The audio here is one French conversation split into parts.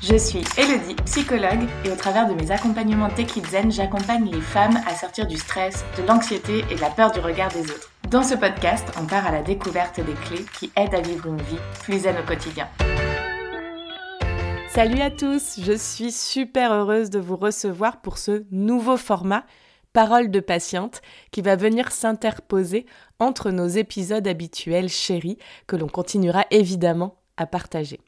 Je suis Elodie, psychologue, et au travers de mes accompagnements Tech Zen, j'accompagne les femmes à sortir du stress, de l'anxiété et de la peur du regard des autres. Dans ce podcast, on part à la découverte des clés qui aident à vivre une vie plus zen au quotidien. Salut à tous, je suis super heureuse de vous recevoir pour ce nouveau format Parole de patiente qui va venir s'interposer entre nos épisodes habituels chéris que l'on continuera évidemment à partager.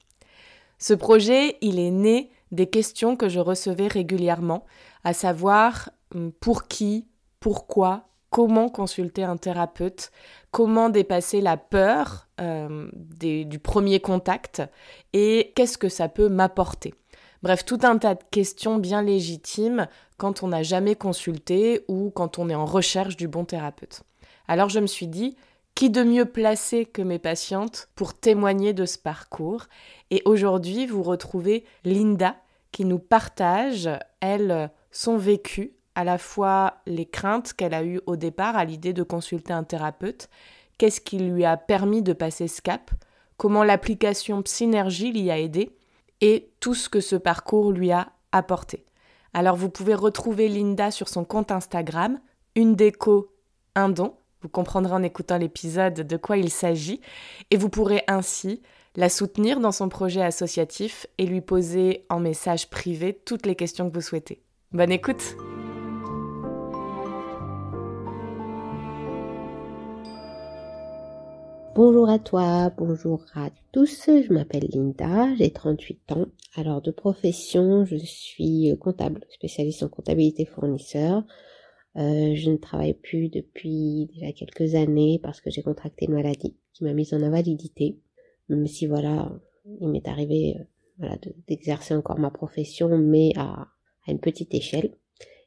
Ce projet, il est né des questions que je recevais régulièrement, à savoir hum, pour qui, pourquoi, comment consulter un thérapeute, comment dépasser la peur euh, du premier contact et qu'est-ce que ça peut m'apporter. Bref, tout un tas de questions bien légitimes quand on n'a jamais consulté ou quand on est en recherche du bon thérapeute. Alors je me suis dit, qui de mieux placé que mes patientes pour témoigner de ce parcours? Et aujourd'hui, vous retrouvez Linda qui nous partage, elle, son vécu, à la fois les craintes qu'elle a eues au départ à l'idée de consulter un thérapeute, qu'est-ce qui lui a permis de passer ce cap, comment l'application Psynergie l'y a aidé, et tout ce que ce parcours lui a apporté. Alors vous pouvez retrouver Linda sur son compte Instagram, une déco, un don, vous comprendrez en écoutant l'épisode de quoi il s'agit et vous pourrez ainsi la soutenir dans son projet associatif et lui poser en message privé toutes les questions que vous souhaitez. Bonne écoute Bonjour à toi, bonjour à tous, je m'appelle Linda, j'ai 38 ans. Alors de profession, je suis comptable, spécialiste en comptabilité fournisseur. Euh, je ne travaille plus depuis déjà quelques années parce que j'ai contracté une maladie qui m'a mise en invalidité. Même si voilà, il m'est arrivé euh, voilà, d'exercer encore ma profession, mais à, une petite échelle.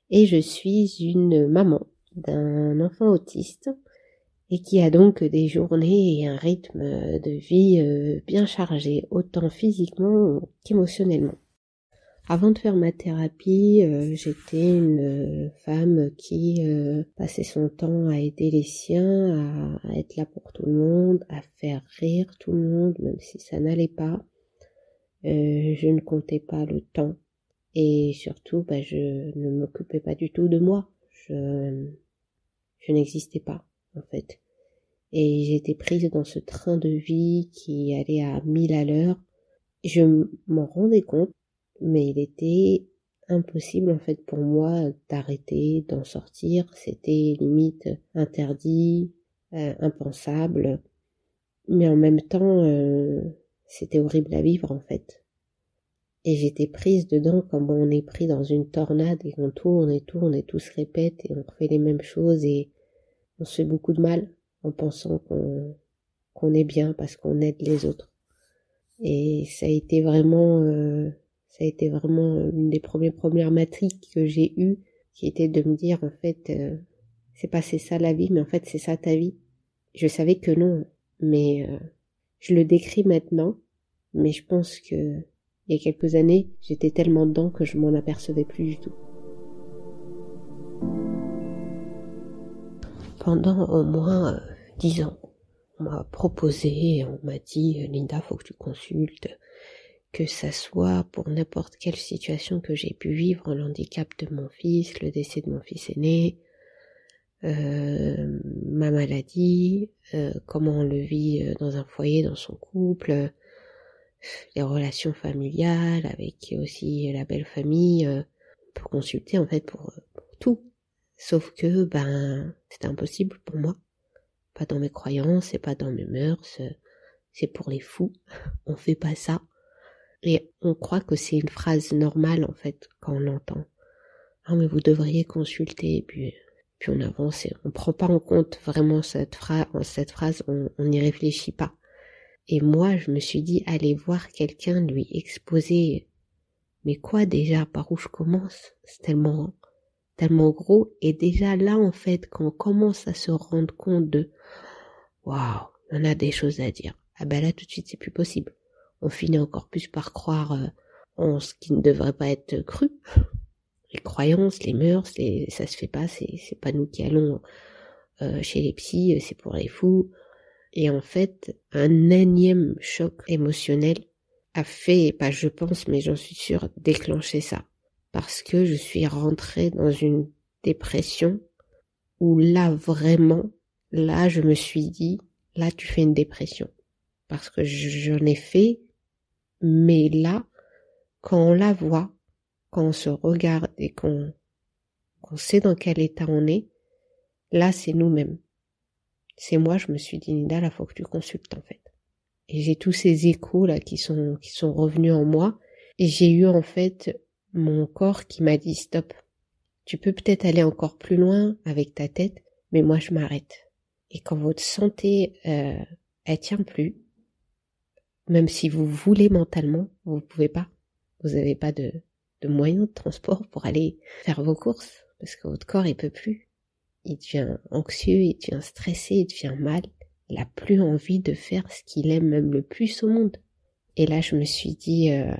Et je suis une maman d'un enfant autiste et qui a donc des journées et un rythme de vie euh, bien chargé, autant physiquement qu'émotionnellement. Avant de faire ma thérapie, euh, j'étais une euh, femme qui euh, passait son temps à aider les siens, à, être là pour tout le monde, à faire rire tout le monde, même si ça n'allait pas. je ne comptais pas le temps et surtout, bah, je ne m'occupais pas du tout de moi. Je, je n'existais pas en fait. Et j'étais prise dans ce train de vie qui allait à mille à l'heure. Je m'en rendais compte mais il était impossible en fait pour moi d'arrêter, d'en sortir. C'était limite interdit, euh, impensable. Mais en même temps, euh, c'était horrible à vivre en fait. Et j'étais prise dedans comme on est pris dans une tornade et on tourne et tourne et tout se répète et on fait les mêmes choses et on se fait beaucoup de mal en pensant qu'on qu'on est bien parce qu'on aide les autres. Et ça a été vraiment euh, ça a été vraiment une des premières problématiques que j'ai eues, qui était de me dire en fait, euh, c'est pas c'est ça la vie, mais en fait c'est ça ta vie. Je savais que non, mais euh, je le décris maintenant, mais je pense que il y a quelques années, j'étais tellement dedans que je m'en apercevais plus du tout. Pendant au moins euh, dix ans, on m'a proposé, on m'a dit, Linda, faut que tu consultes que ça soit pour n'importe quelle situation que j'ai pu vivre, l'handicap de mon fils, le décès de mon fils aîné, euh, ma maladie, euh, comment on le vit euh, dans un foyer, dans son couple, les relations familiales, avec aussi la belle famille, on peut consulter en fait pour, tout. Sauf que ben c'était impossible pour moi. Pas dans mes croyances et pas dans mes mœurs. C'est pour les fous. On fait pas ça. Et on croit que c'est une phrase normale en fait quand on l'entend. Ah mais vous devriez consulter, et puis, puis on avance et on prend pas en compte vraiment cette phrase, on n'y réfléchit pas. Et moi, je me suis dit, allez voir quelqu'un lui exposer, mais quoi déjà, par où je commence? C'est tellement, tellement gros. Et déjà là, en fait, quand on commence à se rendre compte de, waouh, on a des choses à dire. Ah ben là, tout de suite, c'est plus possible on finit encore plus par croire euh, en ce qui ne devrait pas être cru. Les croyances, les mœurs, les, ça se fait pas, c'est, c'est pas nous qui allons euh, chez les psys, c'est pour les fous. Et en fait, un énième choc émotionnel a fait, pas je pense, mais j'en suis sûre, déclencher ça. Parce que je suis rentrée dans une dépression où là vraiment, là je me suis dit, là tu fais une dépression. Parce que j'en ai fait, mais là, quand on la voit, quand on se regarde et qu'on qu'on sait dans quel état on est, là c'est nous-mêmes. C'est moi, je me suis dit, Nida, là faut que tu consultes en fait. Et j'ai tous ces échos là qui sont qui sont revenus en moi et j'ai eu en fait mon corps qui m'a dit stop. Tu peux peut-être aller encore plus loin avec ta tête, mais moi je m'arrête. Et quand votre santé euh, elle tient plus, même si vous voulez mentalement, vous pouvez pas. Vous n'avez pas de, de moyens de transport pour aller faire vos courses parce que votre corps il peut plus. Il devient anxieux, il devient stressé, il devient mal. Il a plus envie de faire ce qu'il aime même le plus au monde. Et là, je me suis dit, euh,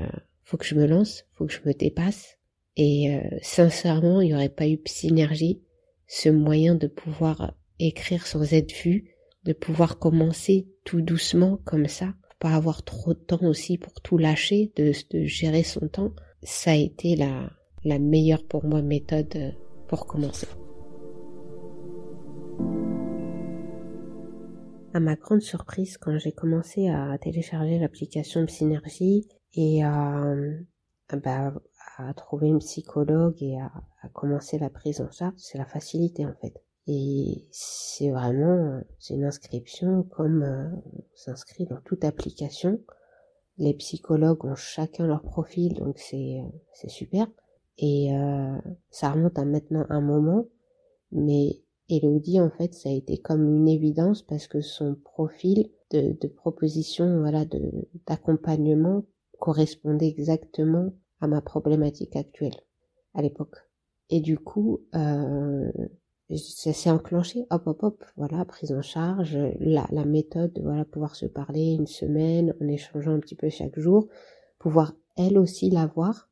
faut que je me lance, faut que je me dépasse. Et euh, sincèrement, il n'y aurait pas eu synergie, ce moyen de pouvoir écrire sans être vu, de pouvoir commencer tout doucement comme ça, pas avoir trop de temps aussi pour tout lâcher, de, gérer son temps. Ça a été la, meilleure pour moi méthode euh, pour commencer. À ma grande surprise, quand j'ai commencé à télécharger l'application Synergie et à, bah, à trouver une psychologue et à, commencer la prise en charge, c'est la facilité en fait. Et c'est vraiment, c'est une inscription comme euh, on s'inscrit dans toute application. Les psychologues ont chacun leur profil, donc c'est c'est super. Et euh, ça remonte à maintenant un moment, mais Elodie, en fait, ça a été comme une évidence parce que son profil de, de proposition, voilà, de d'accompagnement correspondait exactement à ma problématique actuelle à l'époque. Et du coup, euh, ça s'est enclenché, hop, hop, hop, voilà, prise en charge, la, la méthode, voilà, pouvoir se parler une semaine en échangeant un petit peu chaque jour, pouvoir elle aussi la voir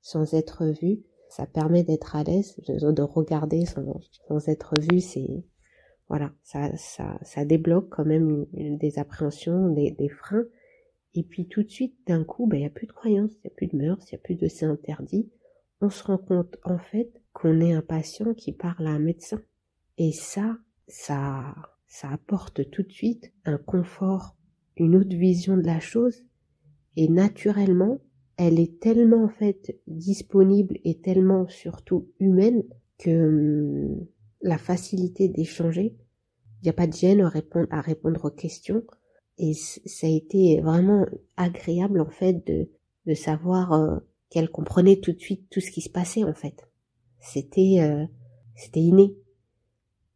sans être vue, ça permet d'être à l'aise, de regarder sans, sans être vu, c'est voilà, ça, ça, ça débloque quand même des appréhensions, des, des, freins. Et puis tout de suite, d'un coup, ben, il n'y a plus de croyances, il n'y a plus de mœurs, il n'y a plus de c'est interdit. On se rend compte en fait qu'on est un patient qui parle à un médecin. Et ça, ça, ça apporte tout de suite un confort, une autre vision de la chose. Et naturellement, elle est tellement en fait disponible et tellement surtout humaine que hum, la facilité d'échanger, il n'y a pas de gêne à répondre, à répondre aux questions et ça a été vraiment agréable en fait de, de savoir euh, qu'elle comprenait tout de suite tout ce qui se passait en fait. C'était euh, c'était inné.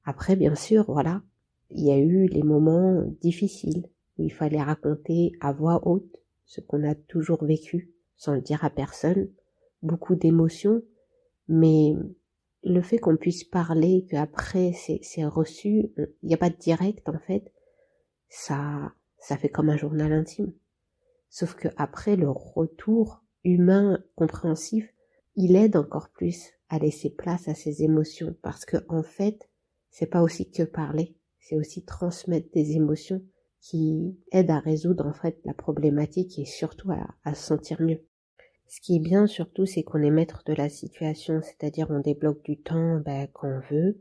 Après bien sûr voilà, il y a eu les moments difficiles où il fallait raconter à voix haute ce qu'on a toujours vécu sans le dire à personne, beaucoup d'émotions, mais le fait qu'on puisse parler, qu'après c'est reçu, il n'y a pas de direct en fait, ça, ça fait comme un journal intime. Sauf que après le retour humain compréhensif, il aide encore plus à laisser place à ses émotions parce que en fait, c'est pas aussi que parler, c'est aussi transmettre des émotions qui aident à résoudre en fait la problématique et surtout à, se sentir mieux. Ce qui est bien surtout, c'est qu'on est maître de la situation, c'est-à-dire on débloque du temps ben, quand on veut.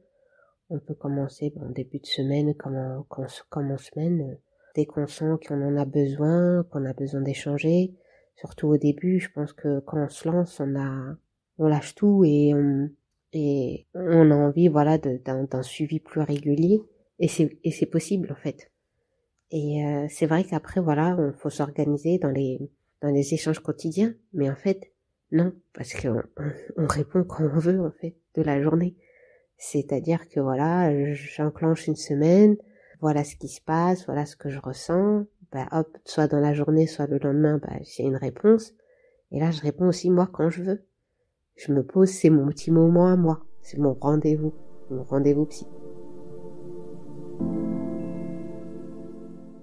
On peut commencer en début de semaine comme en, comme en semaine, dès qu'on sent qu'on en a besoin, qu'on a besoin d'échanger. Surtout au début, je pense que quand on se lance, on a, on lâche tout et on, et on a envie, voilà, d'un suivi plus régulier. Et c'est, et c'est possible en fait. Et euh, c'est vrai qu'après, voilà, on faut s'organiser dans les, dans les échanges quotidiens, mais en fait, non, parce qu'on on, répond quand on veut, en fait, de la journée. C'est-à-dire que voilà, j'enclenche une semaine, voilà ce qui se passe, voilà ce que je ressens, bah hop, soit dans la journée, soit le lendemain, bah j'ai une réponse, et là je réponds aussi moi quand je veux. Je me pose, c'est mon petit moment à moi, c'est mon rendez-vous, mon rendez-vous psy.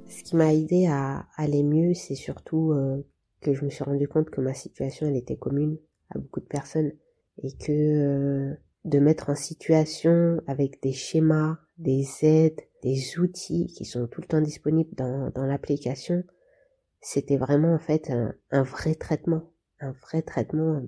Ce qui m'a aidé à aller mieux, c'est surtout euh, que je me suis rendu compte que ma situation elle était commune à beaucoup de personnes et que euh, de mettre en situation avec des schémas, des aides, des outils qui sont tout le temps disponibles dans, dans l'application, c'était vraiment en fait un, vrai traitement, un vrai traitement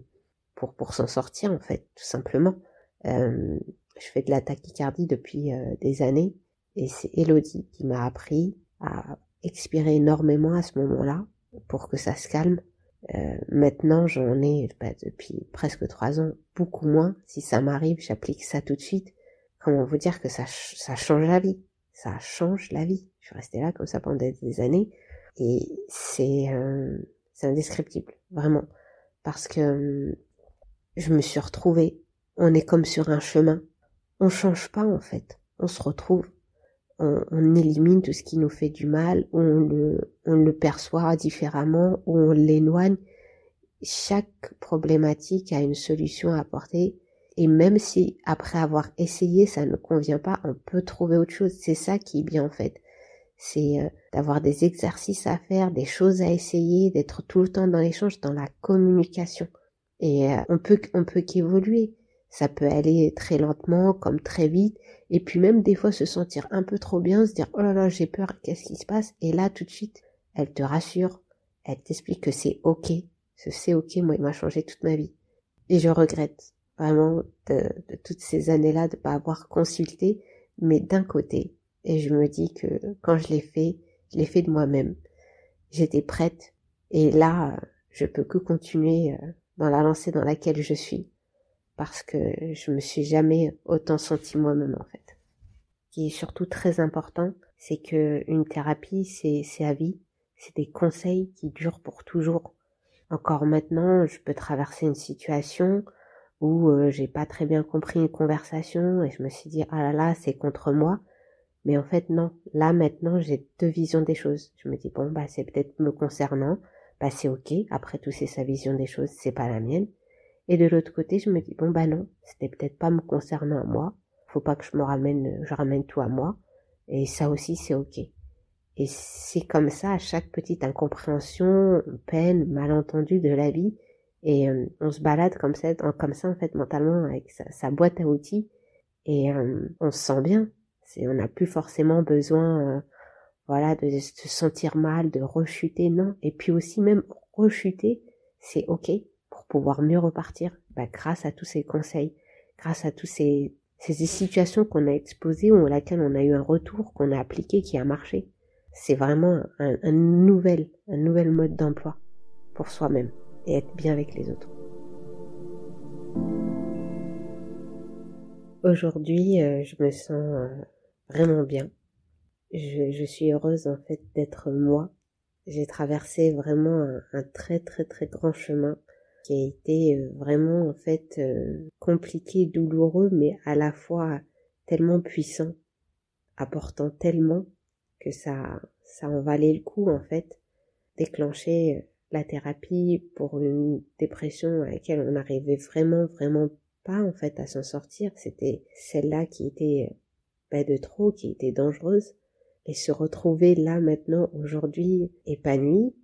pour pour s'en sortir en fait, tout simplement. Euh, je fais de la tachycardie depuis euh, des années et c'est Elodie qui m'a appris à expirer énormément à ce moment-là pour que ça se calme. Euh, maintenant, j'en ai bah, depuis presque trois ans beaucoup moins. Si ça m'arrive, j'applique ça tout de suite. Comment vous dire que ça, ça change la vie Ça change la vie. Je suis restée là comme ça pendant des années et c'est euh, c'est indescriptible, vraiment, parce que euh, je me suis retrouvée. On est comme sur un chemin. On change pas en fait. On se retrouve. On, on élimine tout ce qui nous fait du mal, on le, on le perçoit différemment, ou on l'éloigne. Chaque problématique a une solution à apporter. Et même si après avoir essayé, ça ne convient pas, on peut trouver autre chose. C'est ça qui est bien en fait c'est euh, d'avoir des exercices à faire, des choses à essayer, d'être tout le temps dans l'échange, dans la communication. Et euh, on peut on peut qu'évoluer. Ça peut aller très lentement, comme très vite, et puis même des fois se sentir un peu trop bien, se dire oh là là j'ai peur, qu'est-ce qui se passe? Et là tout de suite, elle te rassure, elle t'explique que c'est ok, ce c'est ok, moi il m'a changé toute ma vie. Et je regrette vraiment de, de toutes ces années-là de pas avoir consulté, mais d'un côté, et je me dis que quand je l'ai fait, je l'ai fait de moi-même. J'étais prête. Et là, je peux que continuer euh, dans la lancée dans laquelle je suis. Parce que je me suis jamais autant sentie moi-même, en fait. Ce qui est surtout très important, c'est que une thérapie, c'est, c'est à vie. C'est des conseils qui durent pour toujours. Encore maintenant, je peux traverser une situation où euh, j'ai pas très bien compris une conversation et je me suis dit, ah là là, c'est contre moi. Mais en fait, non. Là, maintenant, j'ai deux visions des choses. Je me dis, bon, bah, c'est peut-être me concernant. Bah, c'est ok. Après tout, c'est sa vision des choses, c'est pas la mienne. Et de l'autre côté, je me dis, bon, bah, non. C'était peut-être pas me concernant à moi. Faut pas que je me ramène, je ramène tout à moi. Et ça aussi, c'est ok. Et c'est comme ça à chaque petite incompréhension, peine, malentendu de la vie. Et euh, on se balade comme ça, comme ça en fait mentalement avec sa, boîte à outils. Et euh, on se sent bien on n'a plus forcément besoin, euh, voilà, de se sentir mal, de rechuter, non. Et puis aussi même rechuter, c'est ok pour pouvoir mieux repartir, bah, grâce à tous ces conseils, grâce à tous ces, ces situations qu'on a exposées ou à laquelle on a eu un retour, qu'on a appliqué, qui a marché. C'est vraiment un, un nouvel, un nouvel mode d'emploi pour soi-même et être bien avec les autres. Aujourd'hui, euh, je me sens euh, vraiment bien. Je, je suis heureuse en fait d'être moi. J'ai traversé vraiment un, très très très grand chemin qui a été euh, vraiment en fait euh, compliqué, douloureux, mais à la fois tellement puissant, apportant tellement que ça ça en valait le coup en fait déclencher euh, la thérapie pour une dépression à laquelle on n'arrivait vraiment vraiment pas en fait à s'en sortir. C'était celle-là qui était pas de trop, qui était dangereuse, et se retrouver là maintenant, aujourd'hui, épanouie,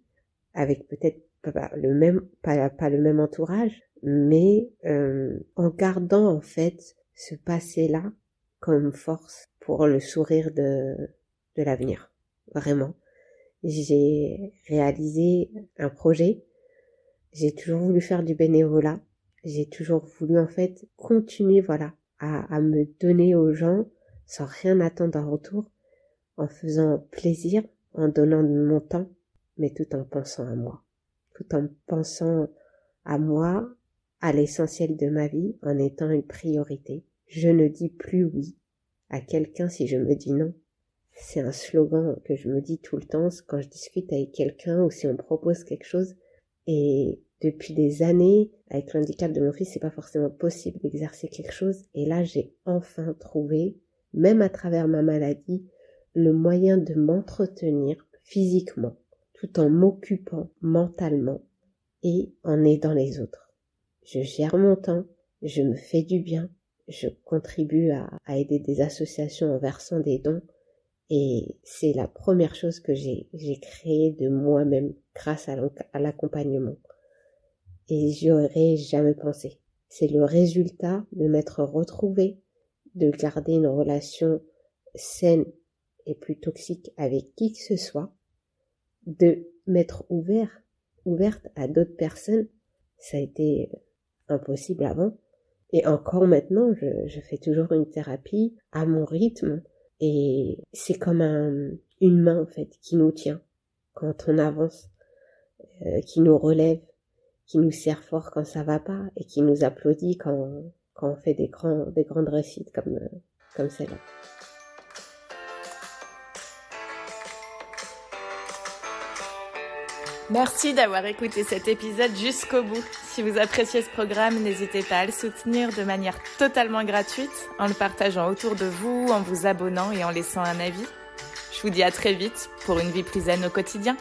avec peut-être pas le même, pas, pas le même entourage, mais euh, en gardant en fait ce passé-là comme force pour le sourire de, de l'avenir. Vraiment. J'ai réalisé un projet. J'ai toujours voulu faire du bénévolat. J'ai toujours voulu en fait continuer, voilà, à, à me donner aux gens sans rien attendre en retour, en faisant plaisir, en donnant mon temps, mais tout en pensant à moi, tout en pensant à moi, à l'essentiel de ma vie, en étant une priorité. Je ne dis plus oui à quelqu'un si je me dis non. C'est un slogan que je me dis tout le temps quand je discute avec quelqu'un ou si on me propose quelque chose. Et depuis des années, avec l'handicap de mon fils, c'est pas forcément possible d'exercer quelque chose. Et là, j'ai enfin trouvé même à travers ma maladie, le moyen de m'entretenir physiquement, tout en m'occupant mentalement et en aidant les autres. Je gère mon temps, je me fais du bien, je contribue à, aider des associations en versant des dons, et c'est la première chose que j'ai créée de moi-même grâce à l'accompagnement. Et j'y aurais jamais pensé. C'est le résultat de m'être retrouvée de garder une relation saine et plus toxique avec qui que ce soit, de m'être ouvert, ouverte à d'autres personnes, ça a été impossible avant. Et encore maintenant, je, fais toujours une thérapie à mon rythme. Et c'est comme un, une main, en fait, qui nous tient quand on avance, euh, qui nous relève, qui nous serre fort quand ça va pas et qui nous applaudit quand, quand on fait des, grands, des grandes réussites comme, euh, comme celle-là. Merci d'avoir écouté cet épisode jusqu'au bout. Si vous appréciez ce programme, n'hésitez pas à le soutenir de manière totalement gratuite en le partageant autour de vous, en vous abonnant et en laissant un avis. Je vous dis à très vite pour une vie plus zen au quotidien.